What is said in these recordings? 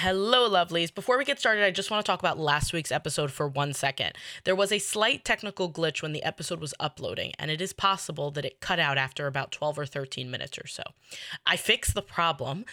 Hello, lovelies. Before we get started, I just want to talk about last week's episode for one second. There was a slight technical glitch when the episode was uploading, and it is possible that it cut out after about 12 or 13 minutes or so. I fixed the problem,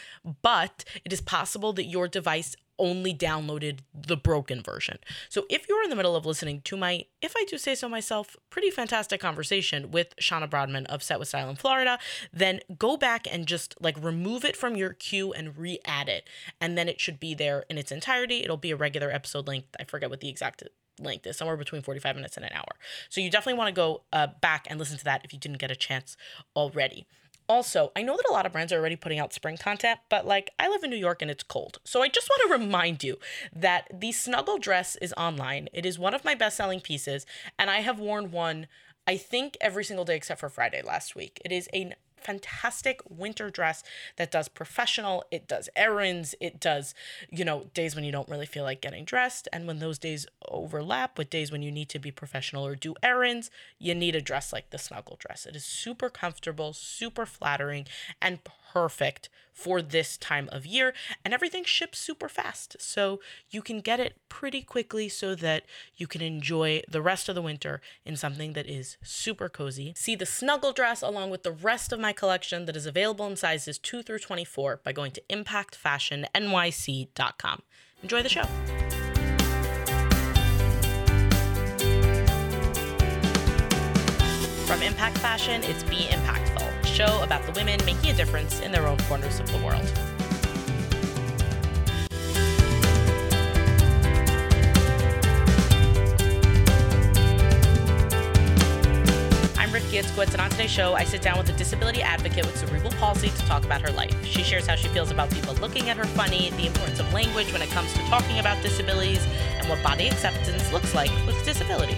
but it is possible that your device only downloaded the broken version. So if you're in the middle of listening to my, if I do say so myself, pretty fantastic conversation with Shauna Broadman of Set with Style in Florida, then go back and just like remove it from your queue and re-add it. And then it should be there in its entirety. It'll be a regular episode length. I forget what the exact length is, somewhere between 45 minutes and an hour. So you definitely want to go uh, back and listen to that if you didn't get a chance already. Also, I know that a lot of brands are already putting out spring content, but like I live in New York and it's cold. So I just want to remind you that the snuggle dress is online. It is one of my best selling pieces, and I have worn one, I think, every single day except for Friday last week. It is a fantastic winter dress that does professional, it does errands, it does, you know, days when you don't really feel like getting dressed. And when those days overlap with days when you need to be professional or do errands, you need a dress like the snuggle dress. It is super comfortable, super flattering, and perfect for this time of year. And everything ships super fast. So you can get it pretty quickly so that you can enjoy the rest of the winter in something that is super cozy. See the snuggle dress along with the rest of my collection that is available in sizes 2 through 24 by going to impactfashionnyc.com. Enjoy the show. From Impact Fashion, it's Be Impactful, show about the women making a difference in their own corners of the world. And on today's show, I sit down with a disability advocate with cerebral palsy to talk about her life. She shares how she feels about people looking at her funny, the importance of language when it comes to talking about disabilities, and what body acceptance looks like with disability.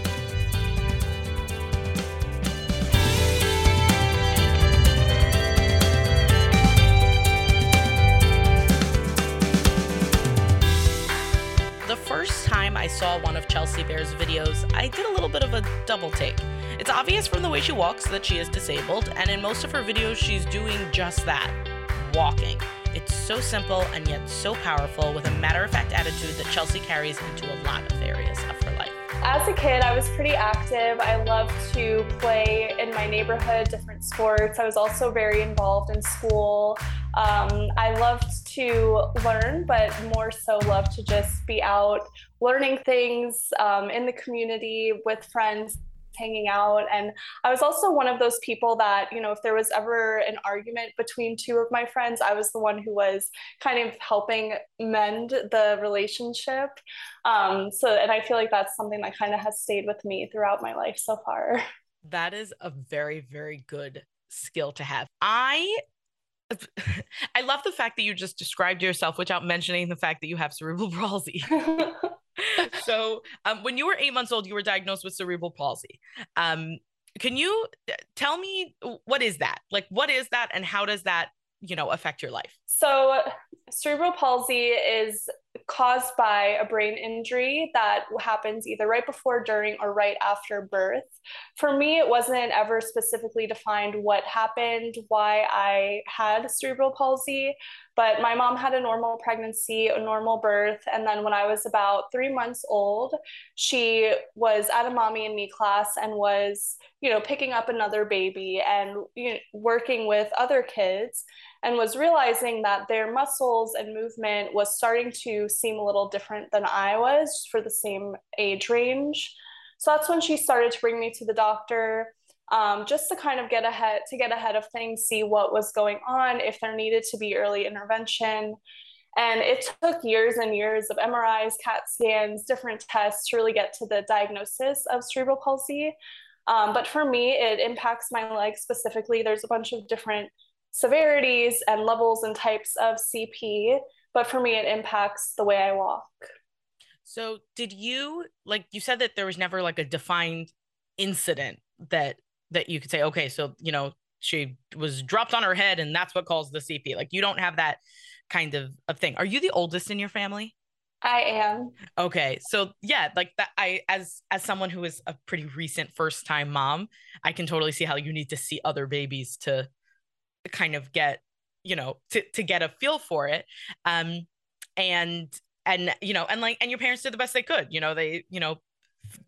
The first time I saw one of Chelsea Bear's videos, I did a little bit of a double take. It's obvious from the way she walks that she is disabled, and in most of her videos, she's doing just that walking. It's so simple and yet so powerful with a matter of fact attitude that Chelsea carries into a lot of areas of her life. As a kid, I was pretty active. I loved to play in my neighborhood, different sports. I was also very involved in school. Um, I loved to learn, but more so loved to just be out learning things um, in the community with friends hanging out. And I was also one of those people that, you know, if there was ever an argument between two of my friends, I was the one who was kind of helping mend the relationship. Um, so, and I feel like that's something that kind of has stayed with me throughout my life so far. That is a very, very good skill to have. I I love the fact that you just described yourself without mentioning the fact that you have cerebral palsy. so, um, when you were eight months old, you were diagnosed with cerebral palsy. Um, can you uh, tell me what is that? Like, what is that, and how does that, you know, affect your life? So, cerebral palsy is caused by a brain injury that happens either right before, during, or right after birth. For me, it wasn't ever specifically defined what happened, why I had cerebral palsy, but my mom had a normal pregnancy, a normal birth. And then when I was about three months old, she was at a mommy and me class and was, you know, picking up another baby and you know, working with other kids and was realizing that their muscles and movement was starting to seem a little different than I was for the same age range. So that's when she started to bring me to the doctor um, just to kind of get ahead to get ahead of things, see what was going on, if there needed to be early intervention. And it took years and years of MRIs, CAT scans, different tests to really get to the diagnosis of cerebral palsy. Um, but for me, it impacts my legs specifically. There's a bunch of different severities and levels and types of CP, but for me, it impacts the way I walk. So, did you like you said that there was never like a defined incident that that you could say, okay, so you know she was dropped on her head and that's what caused the CP. Like you don't have that kind of, of thing. Are you the oldest in your family? I am. Okay. So yeah, like that I as as someone who is a pretty recent first time mom, I can totally see how you need to see other babies to kind of get, you know, to to get a feel for it. Um and and you know and like and your parents did the best they could you know they you know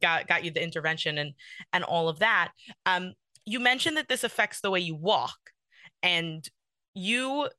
got got you the intervention and and all of that. Um you mentioned that this affects the way you walk and you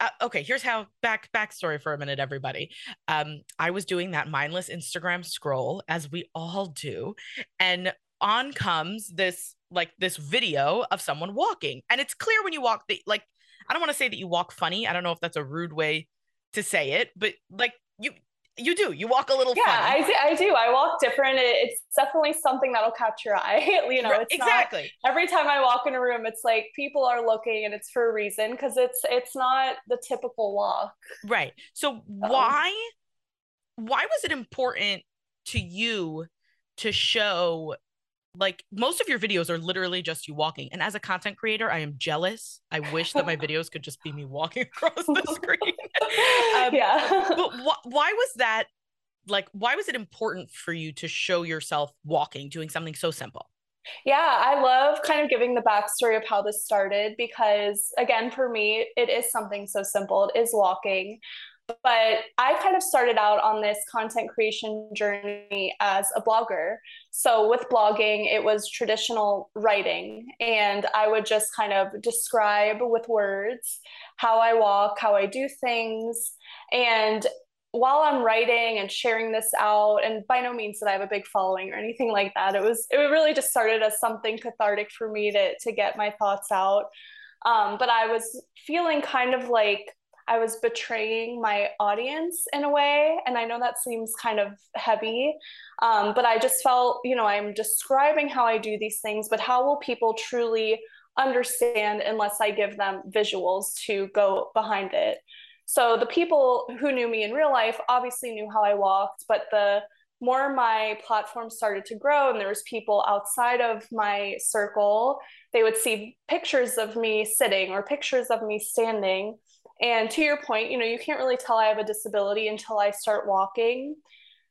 uh, okay here's how back backstory for a minute everybody. Um i was doing that mindless instagram scroll as we all do and on comes this like this video of someone walking. And it's clear when you walk that like i don't want to say that you walk funny. I don't know if that's a rude way to say it but like you you do. You walk a little yeah I do, I do. I walk different. It's definitely something that'll catch your eye. You know it's exactly. not, every time i walk in a room it's like people are looking and it's for a reason because it's it's not the typical walk. Right. So um, why why was it important to you to show like most of your videos are literally just you walking. And as a content creator i am jealous. I wish that my videos could just be me walking across the screen um, yeah but wh- why was that like why was it important for you to show yourself walking doing something so simple yeah, I love kind of giving the backstory of how this started because, again, for me, it is something so simple. It is walking. But I kind of started out on this content creation journey as a blogger. So, with blogging, it was traditional writing, and I would just kind of describe with words how I walk, how I do things. And while I'm writing and sharing this out, and by no means that I have a big following or anything like that, it was it really just started as something cathartic for me to to get my thoughts out. Um, but I was feeling kind of like I was betraying my audience in a way. And I know that seems kind of heavy, um, but I just felt, you know, I'm describing how I do these things, but how will people truly understand unless I give them visuals to go behind it? So the people who knew me in real life obviously knew how I walked, but the more my platform started to grow and there was people outside of my circle they would see pictures of me sitting or pictures of me standing and to your point, you know, you can't really tell I have a disability until I start walking.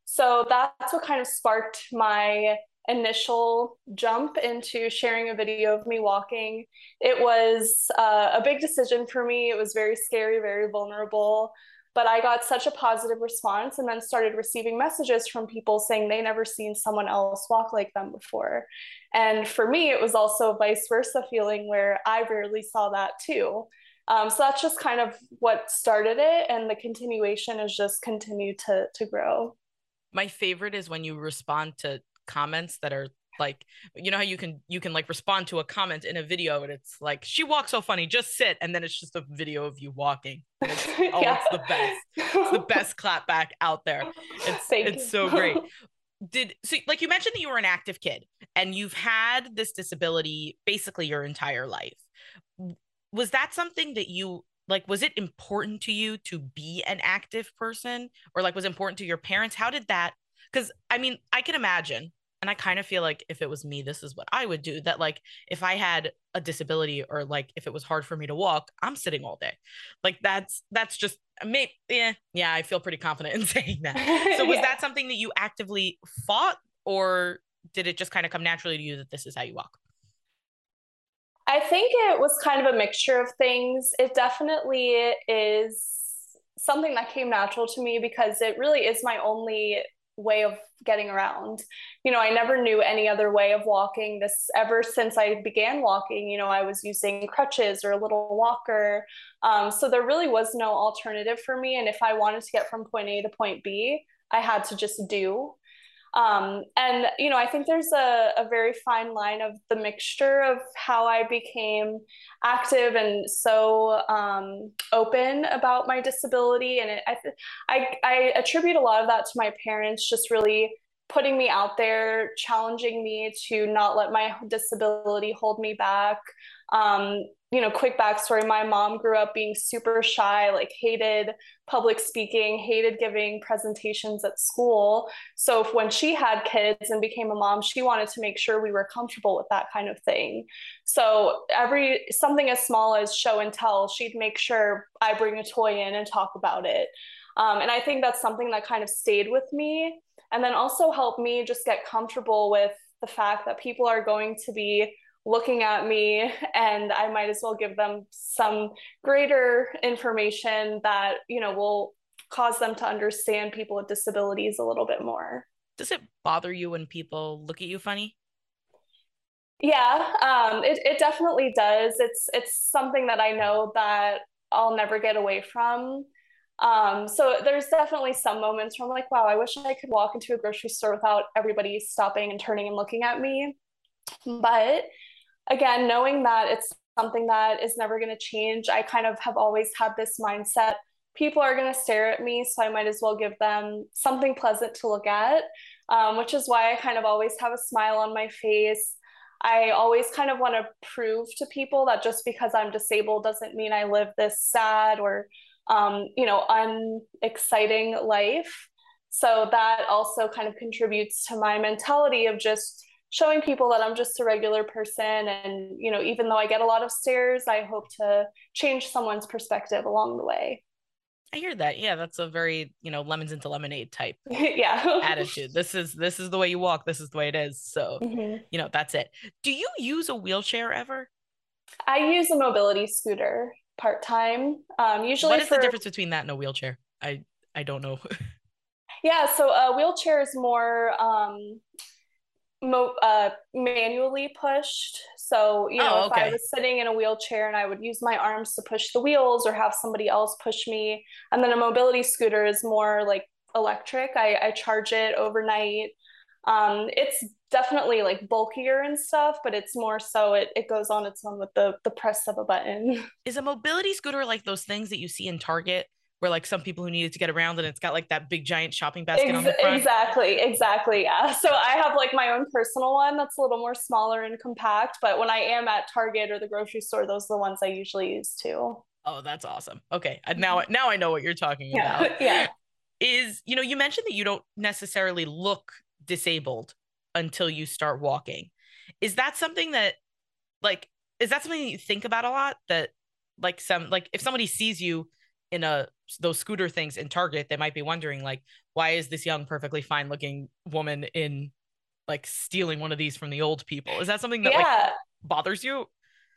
So that's what kind of sparked my initial jump into sharing a video of me walking. It was uh, a big decision for me. It was very scary, very vulnerable. But I got such a positive response and then started receiving messages from people saying they never seen someone else walk like them before. And for me, it was also vice versa feeling where I rarely saw that too. Um, so that's just kind of what started it, and the continuation is just continued to to grow. My favorite is when you respond to comments that are like you know how you can you can like respond to a comment in a video and it's like she walks so funny just sit and then it's just a video of you walking. It's, oh it's the best. It's the best clap back out there. It's Thank it's you. so great. Did so like you mentioned that you were an active kid and you've had this disability basically your entire life was that something that you like was it important to you to be an active person? Or like was important to your parents? How did that because i mean i can imagine and i kind of feel like if it was me this is what i would do that like if i had a disability or like if it was hard for me to walk i'm sitting all day. Like that's that's just maybe yeah yeah i feel pretty confident in saying that. So was yeah. that something that you actively fought or did it just kind of come naturally to you that this is how you walk I think it was kind of a mixture of things. It definitely is something that came natural to me because it really is my only way of getting around. You know, I never knew any other way of walking this ever since I began walking. You know, I was using crutches or a little walker. Um, so there really was no alternative for me. And if I wanted to get from point A to point B, I had to just do. Um, and you know, I think there's a, a very fine line of the mixture of how I became active and so um, open about my disability, and it, I, I I attribute a lot of that to my parents just really putting me out there, challenging me to not let my disability hold me back. Um, you know, quick backstory my mom grew up being super shy, like hated public speaking, hated giving presentations at school. So when she had kids and became a mom, she wanted to make sure we were comfortable with that kind of thing. So every something as small as show and tell, she'd make sure I bring a toy in and talk about it. Um, and I think that's something that kind of stayed with me and then also helped me just get comfortable with the fact that people are going to be looking at me and I might as well give them some greater information that, you know, will cause them to understand people with disabilities a little bit more. Does it bother you when people look at you funny? Yeah, um, it, it definitely does. It's it's something that I know that I'll never get away from. Um, so there's definitely some moments where I'm like, wow, I wish I could walk into a grocery store without everybody stopping and turning and looking at me. But again, knowing that it's something that is never going to change, I kind of have always had this mindset people are going to stare at me, so I might as well give them something pleasant to look at, um, which is why I kind of always have a smile on my face. I always kind of want to prove to people that just because I'm disabled doesn't mean I live this sad or, um, you know, unexciting life. So that also kind of contributes to my mentality of just showing people that I'm just a regular person. And, you know, even though I get a lot of stares, I hope to change someone's perspective along the way. I hear that. Yeah, that's a very, you know, lemons into lemonade type yeah. attitude. This is this is the way you walk. This is the way it is. So, mm-hmm. you know, that's it. Do you use a wheelchair ever? I use a mobility scooter part time. Um, usually, what is for... the difference between that and a wheelchair? I I don't know. yeah, so a wheelchair is more um, mo- uh, manually pushed. So, you know, oh, okay. if I was sitting in a wheelchair and I would use my arms to push the wheels or have somebody else push me. And then a mobility scooter is more like electric. I, I charge it overnight. Um, it's definitely like bulkier and stuff, but it's more so it, it goes on its own with the the press of a button. Is a mobility scooter like those things that you see in Target where like some people who needed to get around and it's got like that big giant shopping basket Ex- on the front. Exactly, exactly. Yeah. So I have like my own personal one that's a little more smaller and compact, but when I am at Target or the grocery store, those are the ones I usually use too. Oh, that's awesome. Okay. Now mm-hmm. now I know what you're talking yeah. about. yeah. Is, you know, you mentioned that you don't necessarily look disabled until you start walking. Is that something that like is that something that you think about a lot that like some like if somebody sees you in a those scooter things in Target, they might be wondering like, why is this young, perfectly fine looking woman in like stealing one of these from the old people? Is that something that yeah. like bothers you?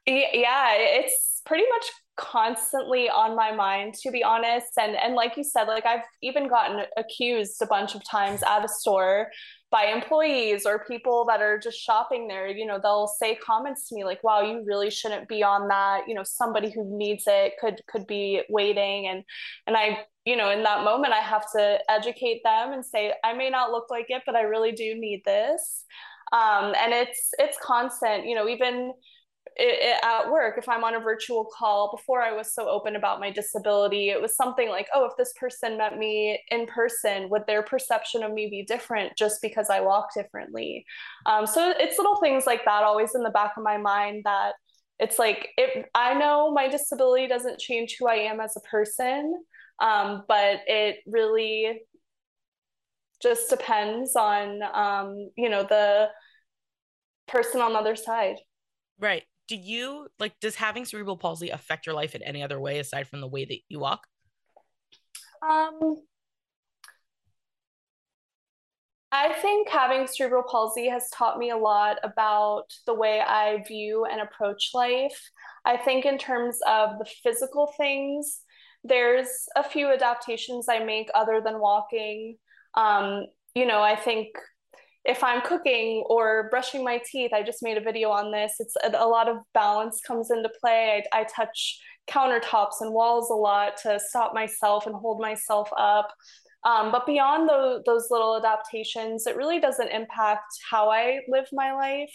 Yeah, it's pretty much constantly on my mind to be honest and and like you said like I've even gotten accused a bunch of times at a store by employees or people that are just shopping there you know they'll say comments to me like wow you really shouldn't be on that. You know somebody who needs it could could be waiting. And and i you know in that moment i have to educate them and say i may not look like it but i really do need this. Um, and it's it's constant you know even it, it, at work, if I'm on a virtual call, before I was so open about my disability, it was something like, oh, if this person met me in person, would their perception of me be different just because I walk differently? Um, so it's little things like that always in the back of my mind that it's like, if I know my disability doesn't change who I am as a person, um, but it really just depends on, um, you know, the person on the other side. Right do you like does having cerebral palsy affect your life in any other way aside from the way that you walk um I think having cerebral palsy has taught me a lot about the way I view and approach life. I think, in terms of the physical things, there's a few adaptations I make other than walking. Um, you know, I think if I'm cooking or brushing my teeth, I just made a video on this. It's a, lot of balance comes into play. I, I, touch countertops and walls a lot to stop myself and hold myself up. Um, but beyond the, those little adaptations, it really doesn't impact how I live my life.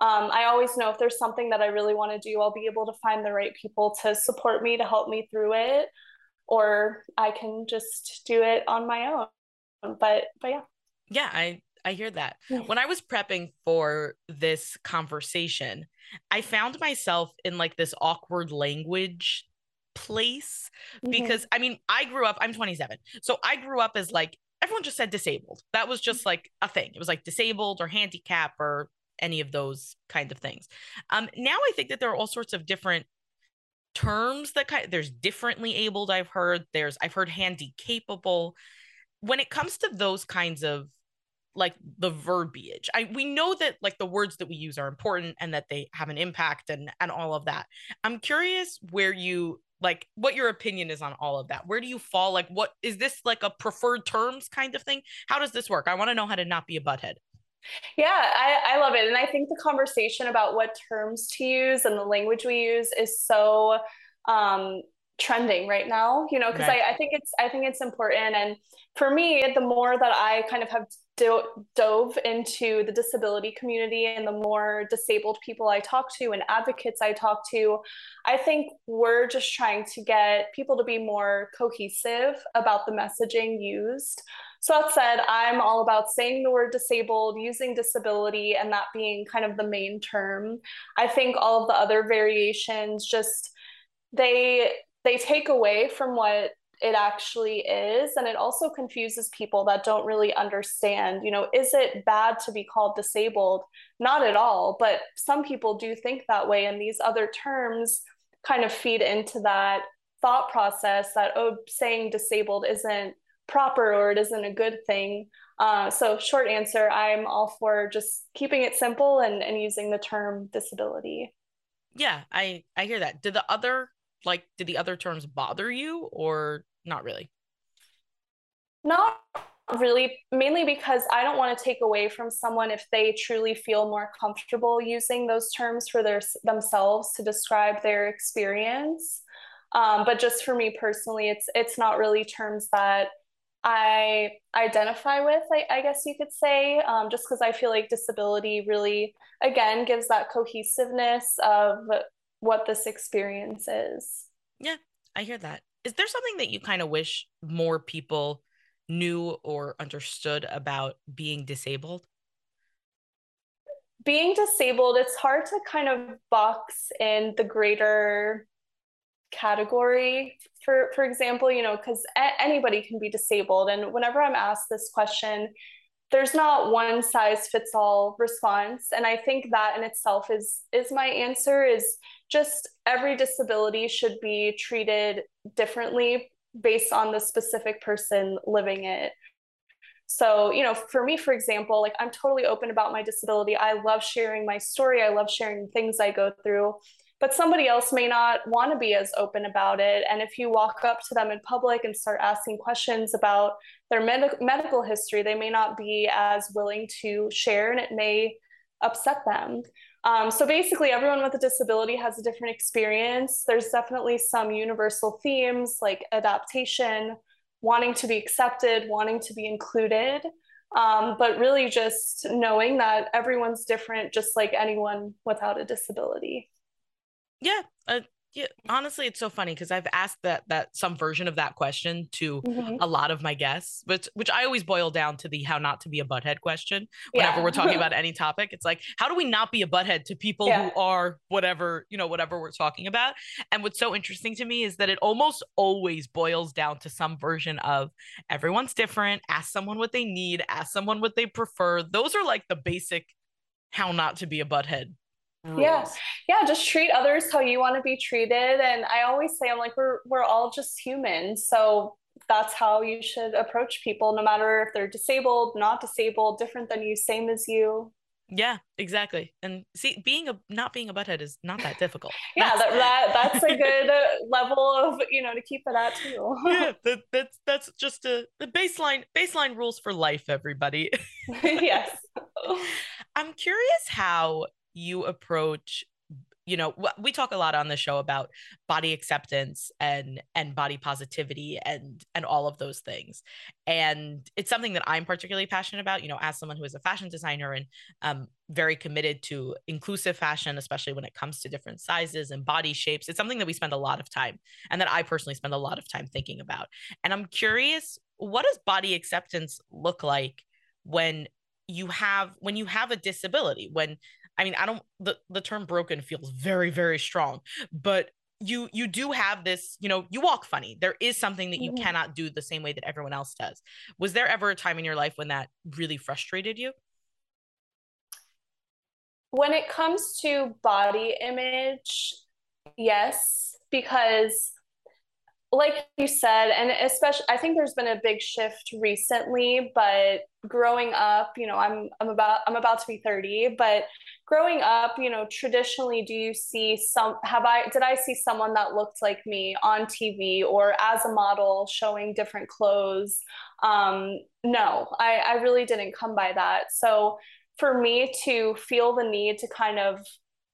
Um, I always know if there's something that I really want to do, I'll be able to find the right people to support me to help me through it, or I can just do it on my own. But but yeah. Yeah, I I hear that. When I was prepping for this conversation, I found myself in like this awkward language place mm-hmm. because I mean, I grew up, I'm 27. So I grew up as like everyone just said disabled. That was just like a thing. It was like disabled or handicap or any of those kind of things. Um now I think that there are all sorts of different terms that kind of, there's differently abled I've heard. There's I've heard handy capable. When it comes to those kinds of like the verbiage. I we know that like the words that we use are important and that they have an impact and and all of that. I'm curious where you like what your opinion is on all of that. Where do you fall? Like, what is this like a preferred terms kind of thing? How does this work? I want to know how to not be a butthead. Yeah, I, I love it. And I think the conversation about what terms to use and the language we use is so um, trending right now, you know, because right. I, I think it's I think it's important. And for me, the more that I kind of have do- dove into the disability community and the more disabled people I talk to and advocates I talk to, I think we're just trying to get people to be more cohesive about the messaging used. So that said, I'm all about saying the word disabled, using disability, and that being kind of the main term. I think all of the other variations just they they take away from what it actually is and it also confuses people that don't really understand you know is it bad to be called disabled? Not at all but some people do think that way and these other terms kind of feed into that thought process that oh saying disabled isn't proper or it isn't a good thing. Uh, so short answer i'm all for just keeping it simple and, and using the term disability. Yeah i i hear that. Did the other like did the other terms bother you or not really? Not really mainly because i don't want to take away from someone if they truly feel more comfortable using those terms for their themselves to describe their experience. Um, but just for me personally it's it's not really terms that i identify with i, I guess you could say um, just because i feel like disability really again gives that cohesiveness of what this experience is. Yeah, I hear that. Is there something that you kind of wish more people knew or understood about being disabled? Being disabled, it's hard to kind of box in the greater category for for example you know because a- anybody can be disabled and whenever i'm asked this question there's not one size fits all response. And i think that in itself is is my answer is just every disability should be treated differently based on the specific person living it. So you know for me for example like i'm totally open about my disability. I love sharing my story. I love sharing things i go through but somebody else may not want to be as open about it. And if you walk up to them in public and start asking questions about their med- medical history, they may not be as willing to share and it may upset them. Um, so basically, everyone with a disability has a different experience. There's definitely some universal themes like adaptation, wanting to be accepted, wanting to be included. Um, but really just knowing that everyone's different, just like anyone without a disability. Yeah, uh, yeah. Honestly, it's so funny because I've asked that that some version of that question to mm-hmm. a lot of my guests, which which I always boil down to the how not to be a butthead question. Whenever yeah. we're talking about any topic, it's like how do we not be a butthead to people yeah. who are whatever you know whatever we're talking about. And what's so interesting to me is that it almost always boils down to some version of everyone's different. Ask someone what they need. Ask someone what they prefer. Those are like the basic how not to be a butthead rules. Yeah. Yeah. Just treat others how you want to be treated. And I always say, I'm like, we're, we're all just humans. So that's how you should approach people, no matter if they're disabled, not disabled, different than you, same as you. Yeah, exactly. And see, being a not being a butthead is not that difficult. yeah, that's, that, that that's a good uh, level of you know to keep it at too. yeah, that, that's that's just a the baseline baseline rules for life, everybody. yes. I'm curious how you approach you know we talk a lot on the show about body acceptance and and body positivity and and all of those things. And it's something that i'm particularly passionate about you know as someone who is a fashion designer and um very committed to inclusive fashion especially when it comes to different sizes and body shapes it's something that we spend a lot of time and that i personally spend a lot of time thinking about. And i'm curious what does body acceptance look like when you have when you have a disability when I mean, I don't the the term broken feels very very strong, but you you do have this, you know, you walk funny. There is something that you mm-hmm. cannot do the same way that everyone else does. Was there ever a time in your life when that really frustrated you? When it comes to body image, yes, because like you said, and especially I think there's been a big shift recently, but growing up, you know, I'm I'm about I'm about to be 30, but growing up, you know, traditionally do you see some have I did I see someone that looked like me on TV or as a model showing different clothes? Um, no, I, I really didn't come by that. So for me to feel the need to kind of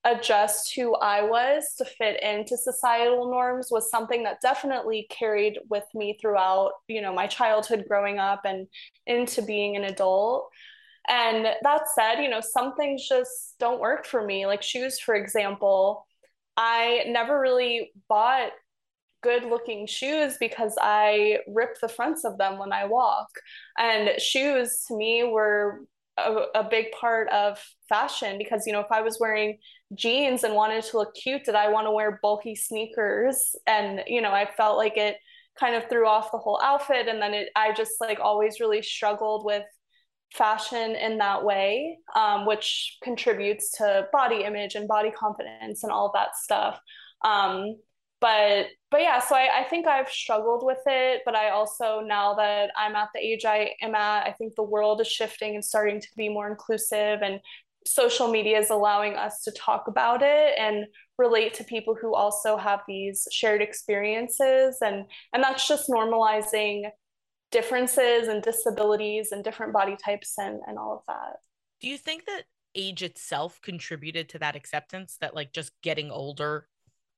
adjust who I was to fit into societal norms was something that definitely carried with me throughout, you know, my childhood growing up and into being an adult. And that said, you know, some things just don't work for me. Like shoes, for example, I never really bought good looking shoes because I rip the fronts of them when I walk. And shoes to me were a, a, big part of fashion because, you know, if I was wearing jeans and wanted to look cute, did I want to wear bulky sneakers? And, you know, I felt like it kind of threw off the whole outfit. And then it, I just like always really struggled with fashion in that way, um, which contributes to body image and body confidence and all that stuff. Um, but but yeah, so I, I think I've struggled with it, but I also now that I'm at the age I am at, I think the world is shifting and starting to be more inclusive and social media is allowing us to talk about it and relate to people who also have these shared experiences and and that's just normalizing differences and disabilities and different body types and, and all of that. Do you think that age itself contributed to that acceptance that like just getting older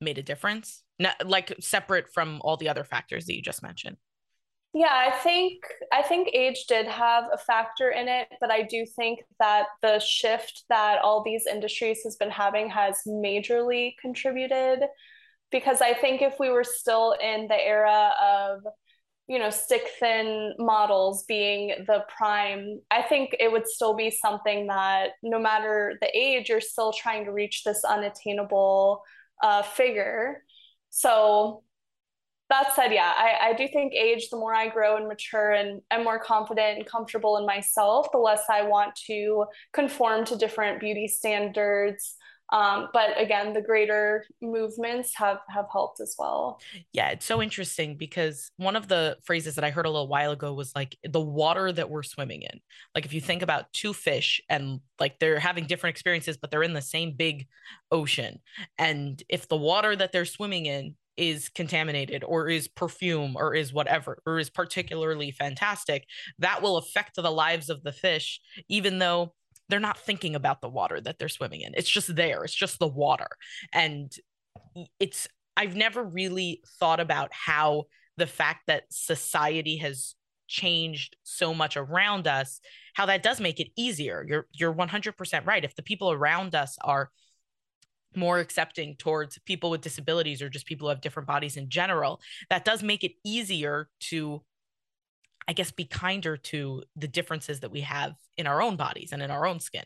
made a difference? Not, like separate from all the other factors that you just mentioned. Yeah, I think I think age did have a factor in it, but I do think that the shift that all these industries has been having has majorly contributed because I think if we were still in the era of you know, stick thin models being the prime, I think it would still be something that no matter the age, you're still trying to reach this unattainable uh, figure. So that said, yeah, I, I do think age, the more I grow and mature and am more confident and comfortable in myself, the less I want to conform to different beauty standards um, but again the greater movements have have helped as well. Yeah it's so interesting because one of the phrases that i heard a little while ago was like the water that we're swimming in. Like if you think about two fish and like they're having different experiences but they're in the same big ocean. And if the water that they're swimming in is contaminated or is perfume or is whatever or is particularly fantastic that will affect the lives of the fish even though they're not thinking about the water that they're swimming in. It's just there. It's just the water. And it's I've never really thought about how the fact that society has changed so much around us, how that does make it easier. You're you're 100% right. If the people around us are more accepting towards people with disabilities or just people who have different bodies in general, that does make it easier to I guess, be kinder to the differences that we have in our own bodies and in our own skin.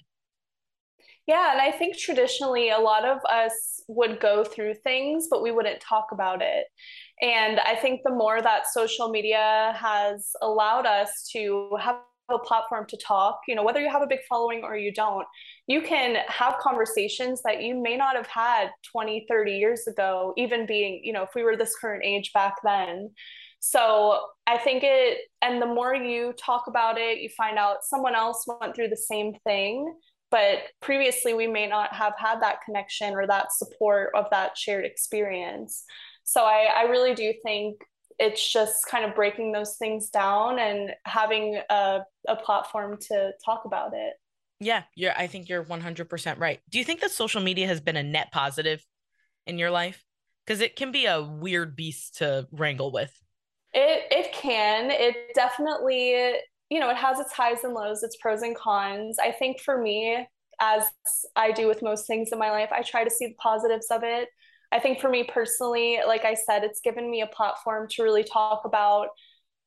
Yeah, and I think traditionally a lot of us would go through things, but we wouldn't talk about it. And I think the more that social media has allowed us to have a platform to talk, you know, whether you have a big following or you don't, you can have conversations that you may not have had 20, 30 years ago, even being, you know, if we were this current age back then. So I think it, and the more you talk about it, you find out someone else went through the same thing. But previously, we may not have had that connection or that support of that shared experience. So I, I really do think it's just kind of breaking those things down and having a, a platform to talk about it. Yeah, you're I think you're 100% right. Do you think that social media has been a net positive in your life? Cuz it can be a weird beast to wrangle with. It it can. It definitely, you know, it has its highs and lows, its pros and cons. I think for me, as I do with most things in my life, I try to see the positives of it. I think for me personally, like I said, it's given me a platform to really talk about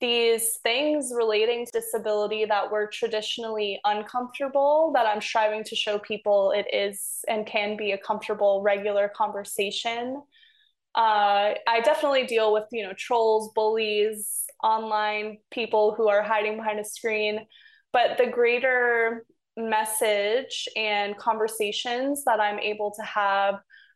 these things relating to disability that were traditionally uncomfortable that I'm striving to show people it is and can be a comfortable, regular conversation uh, I definitely deal with you know trolls, bullies, online people who are hiding behind a screen, but the greater message and conversations that I'm able to have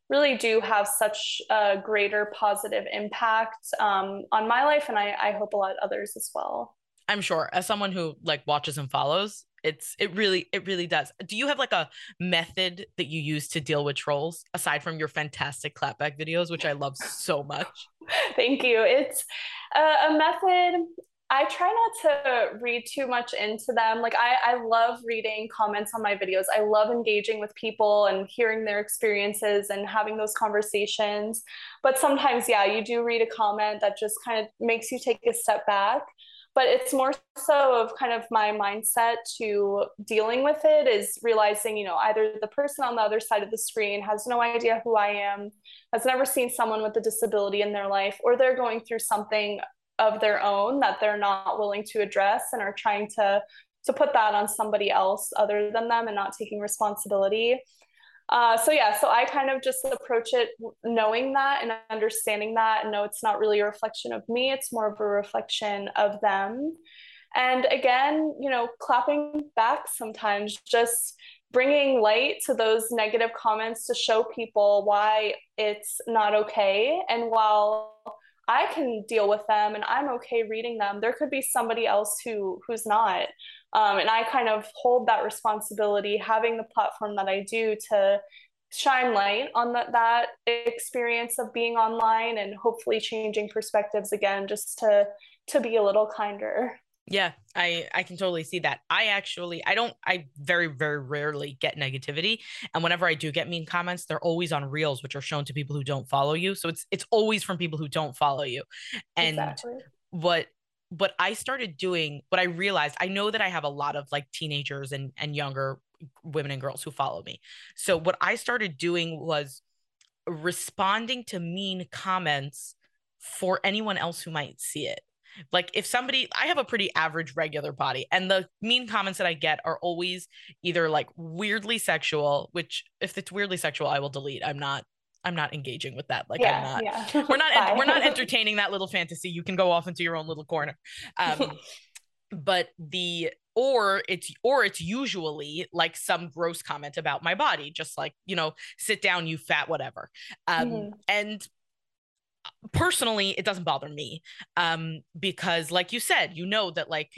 really do have such a greater positive impact um, on my life and I, I hope a lot others as well. I'm sure as someone who like watches and follows it's it really it really does do you have like a method that you use to deal with trolls aside from your fantastic clapback videos which i love so much thank you it's uh, a method I try not to read too much into them. Like I, I love reading comments on my videos. I love engaging with people and hearing their experiences and having those conversations. But sometimes, yeah, you do read a comment that just kind of makes you take a step back. But it's more so of kind of my mindset to dealing with it is realizing, you know, either the person on the other side of the screen has no idea who I am, has never seen someone with a disability in their life, or they're going through something of their own that they're not willing to address and are trying to to put that on somebody else other than them and not taking responsibility uh, so yeah so i kind of just approach it knowing that and understanding that and know it's not really a reflection of me it's more of a reflection of them and again you know clapping back sometimes just bringing light to those negative comments to show people why it's not okay and while I can deal with them and I'm okay reading them. There could be somebody else who who's not. Um, and I kind of hold that responsibility, having the platform that I do to shine light on the, that experience of being online and hopefully changing perspectives again, just to to be a little kinder. Yeah, I I can totally see that. I actually I don't I very very rarely get negativity and whenever I do get mean comments they're always on reels which are shown to people who don't follow you. So it's it's always from people who don't follow you. And exactly. what what I started doing, what I realized, I know that I have a lot of like teenagers and and younger women and girls who follow me. So what I started doing was responding to mean comments for anyone else who might see it. Like if somebody, I have a pretty average regular body, and the mean comments that I get are always either like weirdly sexual, which if it's weirdly sexual, I will delete. I'm not I'm not engaging with that. Like yeah, I'm not. Yeah. We're not. we're not entertaining that little fantasy. You can go off into your own little corner. Um, but the or it's or it's usually like some gross comment about my body, just like you know, sit down, you fat, whatever. Um, mm-hmm. and personally it doesn't bother me um because like you said you know that like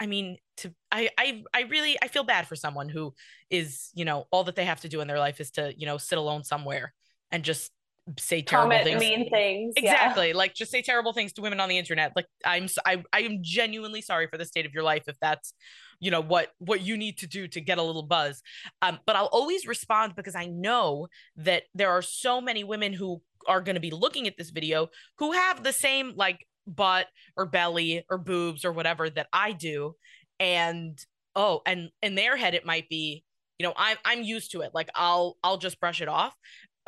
i mean to i i i really i feel bad for someone who is you know all that they have to do in their life is to you know sit alone somewhere and just say terrible Comment things. mean things exactly. Yeah. like just say terrible things to women on the internet. Like i'm i i am genuinely sorry for the state of your life if that's you know what what you need to do to get a little buzz. Um but i'll always respond because i know that there are so many women who are going to be looking at this video who have the same like butt or belly or boobs or whatever that I do. And oh and in their head it might be you know I'm I'm used to it. Like I'll I'll just brush it off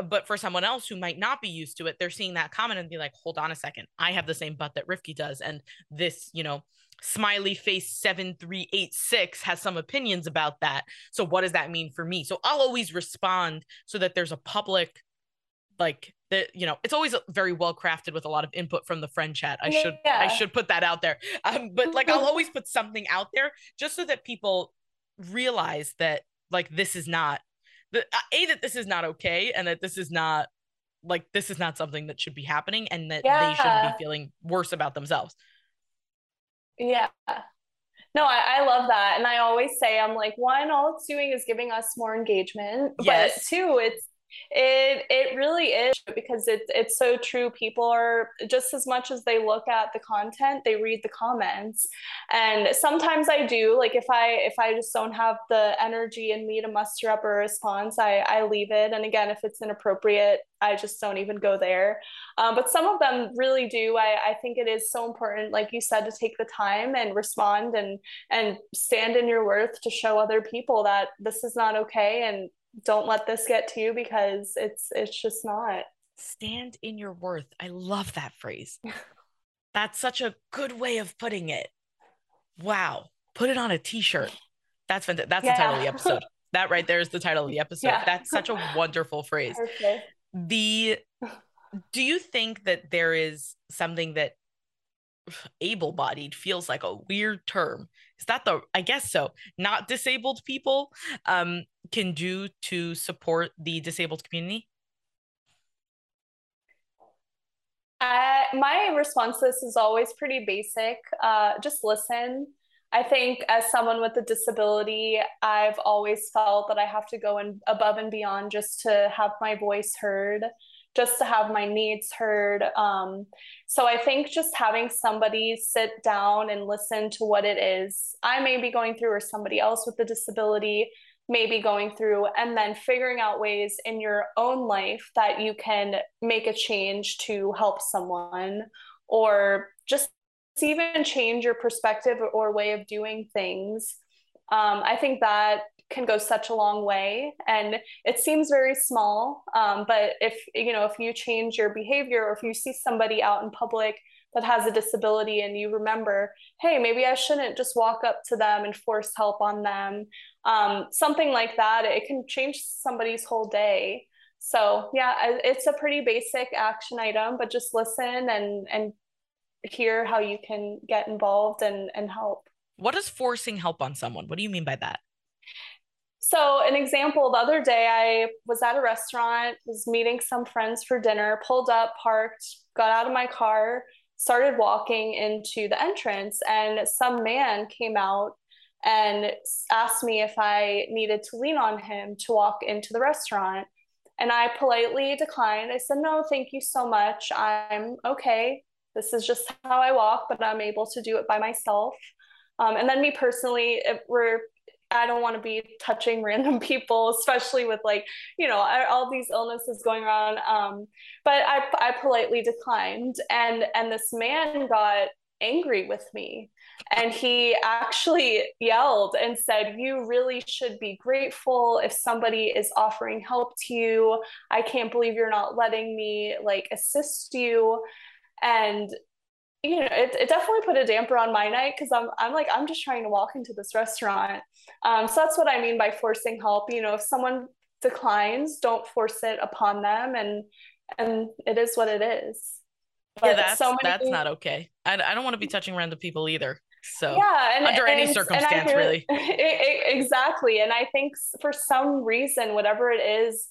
but for someone else who might not be used to it they're seeing that comment and be like hold on a second. I have the same butt that Rifki does and this you know smiley face 7386 has some opinions about that. So what does that mean for me? So I'll always respond so that there's a public like that you know it's always very well crafted with a lot of input from the friend chat. I should i should put that out there. Um, but like i'll always put something out there just so that people realize that like this is not the uh, a that this is not okay and that this is not like this is not something that should be happening and that yeah. they shouldn't be feeling worse about themselves yeah no, I, I, love that. And I always say, I'm like, one, all it's doing is giving us more engagement. Yes. But two, it's it it really is because it's it's so true. People are just as much as they look at the content, they read the comments. And sometimes I do, like if I if I just don't have the energy in me to muster up a response, I I leave it. And again, if it's inappropriate, I just don't even go there. Um, but some of them really do. I, I think it is so important, like you said, to take the time and respond and and stand in your worth to show other people that this is not okay and don't let this get to you because it's it's just not. Stand in your worth. I love that phrase. That's such a good way of putting it. Wow. Put it on a t-shirt. That's fantastic that's yeah. the title of the episode. That right there is the title of the episode. Yeah. that's such a wonderful phrase. Perfect. the do you think that there is something that able-bodied feels like a weird term is that the i guess so not disabled people um, can do to support the disabled community? Uh, my response to this is always pretty basic uh, just listen. I think as someone with a disability i've always felt that i have to go in above and beyond just to have my voice heard just to have my needs heard. Um, so I think just having somebody sit down and listen to what it is I may be going through, or somebody else with a disability may be going through, and then figuring out ways in your own life that you can make a change to help someone or just even change your perspective or way of doing things. Um, I think that can go such a long way and it seems very small um, but if you know if you change your behavior or if you see somebody out in public that has a disability and you remember hey maybe i shouldn't just walk up to them and force help on them um, something like that it can change somebody's whole day so yeah it's a pretty basic action item but just listen and and hear how you can get involved and, and help. What is forcing help on someone? What do you mean by that? So, an example the other day, I was at a restaurant, was meeting some friends for dinner, pulled up, parked, got out of my car, started walking into the entrance, and some man came out and asked me if I needed to lean on him to walk into the restaurant. And I politely declined. I said, No, thank you so much. I'm okay this is just how I walk, but I'm able to do it by myself. Um, and then me personally, we're I don't want to be touching random people, especially with like, you know, all these illnesses going on. Um, but I, I politely declined, and and this man got angry with me, and he actually yelled and said, "You really should be grateful if somebody is offering help to you. I can't believe you're not letting me like assist you." and you know it, it definitely put a damper on my night because I'm, I'm like i'm just trying to walk into this restaurant. Um, so that's what i mean by forcing help. You know if someone declines don't force it upon them and and it is what it is. But yeah that's so that's not okay. I, I don't want to be touching random people either so yeah and, under and, any circumstance hear, really. it, it, exactly and i think for some reason whatever it is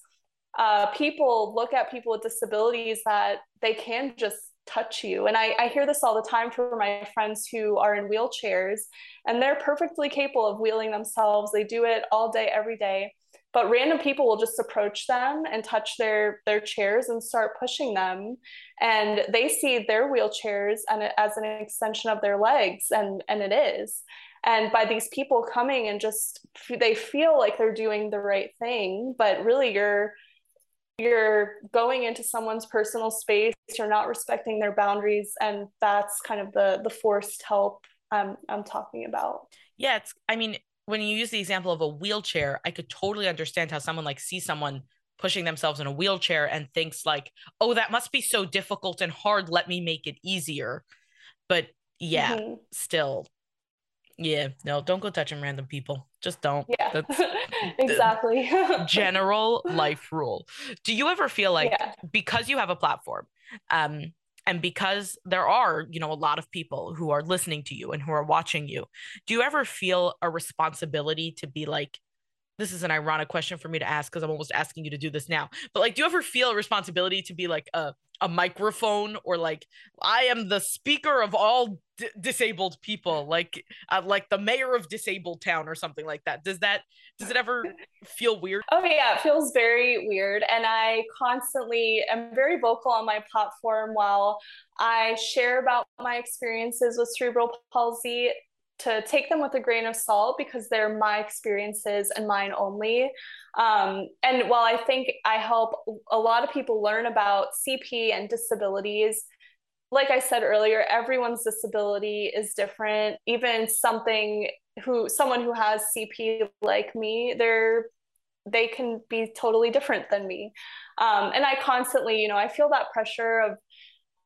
uh, people look at people with disabilities that they can just touch you. And I, I hear this all the time from my friends who are in wheelchairs, and they're perfectly capable of wheeling themselves. They do it all day, every day. But random people will just approach them and touch their their chairs and start pushing them, and they see their wheelchairs and as an extension of their legs, and and it is. And by these people coming and just they feel like they're doing the right thing, but really you're you're going into someone's personal space you're not respecting their boundaries and that's kind of the the forced help i'm i'm talking about. Yeah it's i mean when you use the example of a wheelchair i could totally understand how someone like sees someone pushing themselves in a wheelchair and thinks like oh that must be so difficult and hard let me make it easier. But yeah mm-hmm. still yeah, no, don't go touching random people. Just don't. Yeah, that's exactly. general life rule. Do you ever feel like yeah. because you have a platform, um, and because there are, you know, a lot of people who are listening to you and who are watching you, do you ever feel a responsibility to be like, this is an ironic question for me to ask because I'm almost asking you to do this now. But like, do you ever feel a responsibility to be like a a microphone or like I am the speaker of all d- disabled people, like uh, like the mayor of disabled town or something like that? Does that does it ever feel weird? Oh yeah, it feels very weird, and I constantly am very vocal on my platform while I share about my experiences with cerebral palsy to take them with a grain of salt because they're my experiences and mine only. Um, and while I think I help a lot of people learn about CP and disabilities, like I said earlier, everyone's disability is different. Even something who someone who has CP like me, they're they can be totally different than me. Um, and I constantly, you know, I feel that pressure of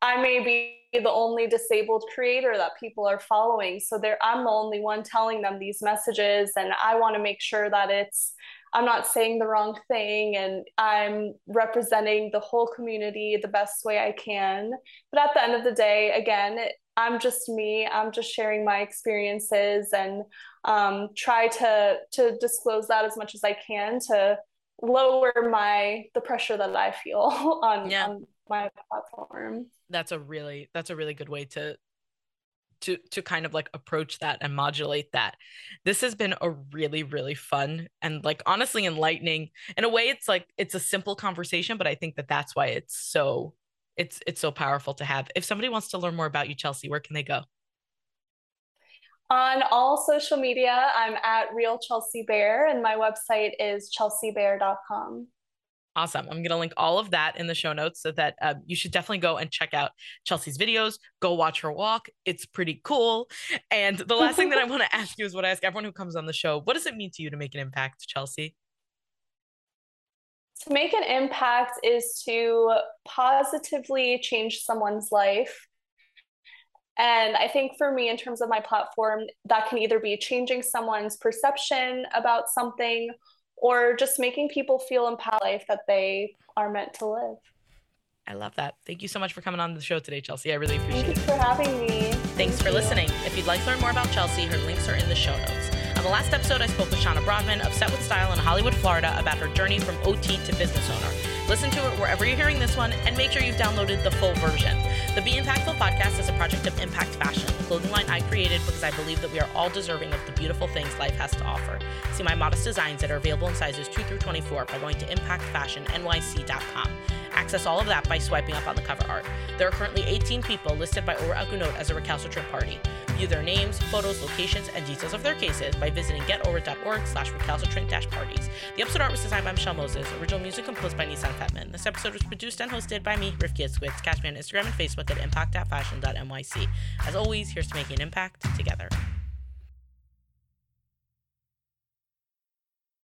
I may be the only disabled creator that people are following. So there I'm the only one telling them these messages and I want to make sure that it's I'm not saying the wrong thing and I'm representing the whole community the best way I can. But at the end of the day, again, I'm just me. I'm just sharing my experiences and um, try to to disclose that as much as I can to lower my the pressure that I feel on, yeah. on my platform. That's a really that's a really good way to to to kind of like approach that and modulate that. This has been a really really fun and like honestly enlightening. In a way it's like it's a simple conversation, but I think that that's why it's so it's it's so powerful to have. If somebody wants to learn more about you Chelsea, where can they go? On all social media, I'm at Real Chelsea Bear, and my website is chelseabear.com. Awesome. I'm going to link all of that in the show notes so that um, you should definitely go and check out Chelsea's videos. Go watch her walk. It's pretty cool. And the last thing that I want to ask you is what I ask everyone who comes on the show what does it mean to you to make an impact, Chelsea? To make an impact is to positively change someone's life and I think for me, in terms of my platform, that can either be changing someone's perception about something or just making people feel empowered life that they are meant to live. I love that. Thank you so much for coming on the show today, Chelsea. I really appreciate it. Thank you for having me. Thanks Thank for you. listening. If you'd like to learn more about Chelsea, her links are in the show notes. On the last episode, I spoke with Shauna Broadman of Set with Style in Hollywood, Florida, about her journey from OT to business owner. Listen to it wherever you're hearing this one, and make sure you've downloaded the full version. The Be Impactful podcast is a project of Impact Fashion, a clothing line I created because I believe that we are all deserving of the beautiful things life has to offer. See my modest designs that are available in sizes 2 through 24 by going to impactfashionnyc.com. Access all of that by swiping up on the cover art. There are currently 18 people listed by Ora Agunot as a recalcitrant party. View their names, photos, locations, and details of their cases by visiting getora.org slash recalcitrant-parties. The episode art was designed by Michelle Moses. Original music composed by Nissan Fetman. This episode was produced and hosted by me, Rifki Itzkowitz. Catch me on Instagram and Facebook at impact.fashion.nyc. As always, here's to making an impact together.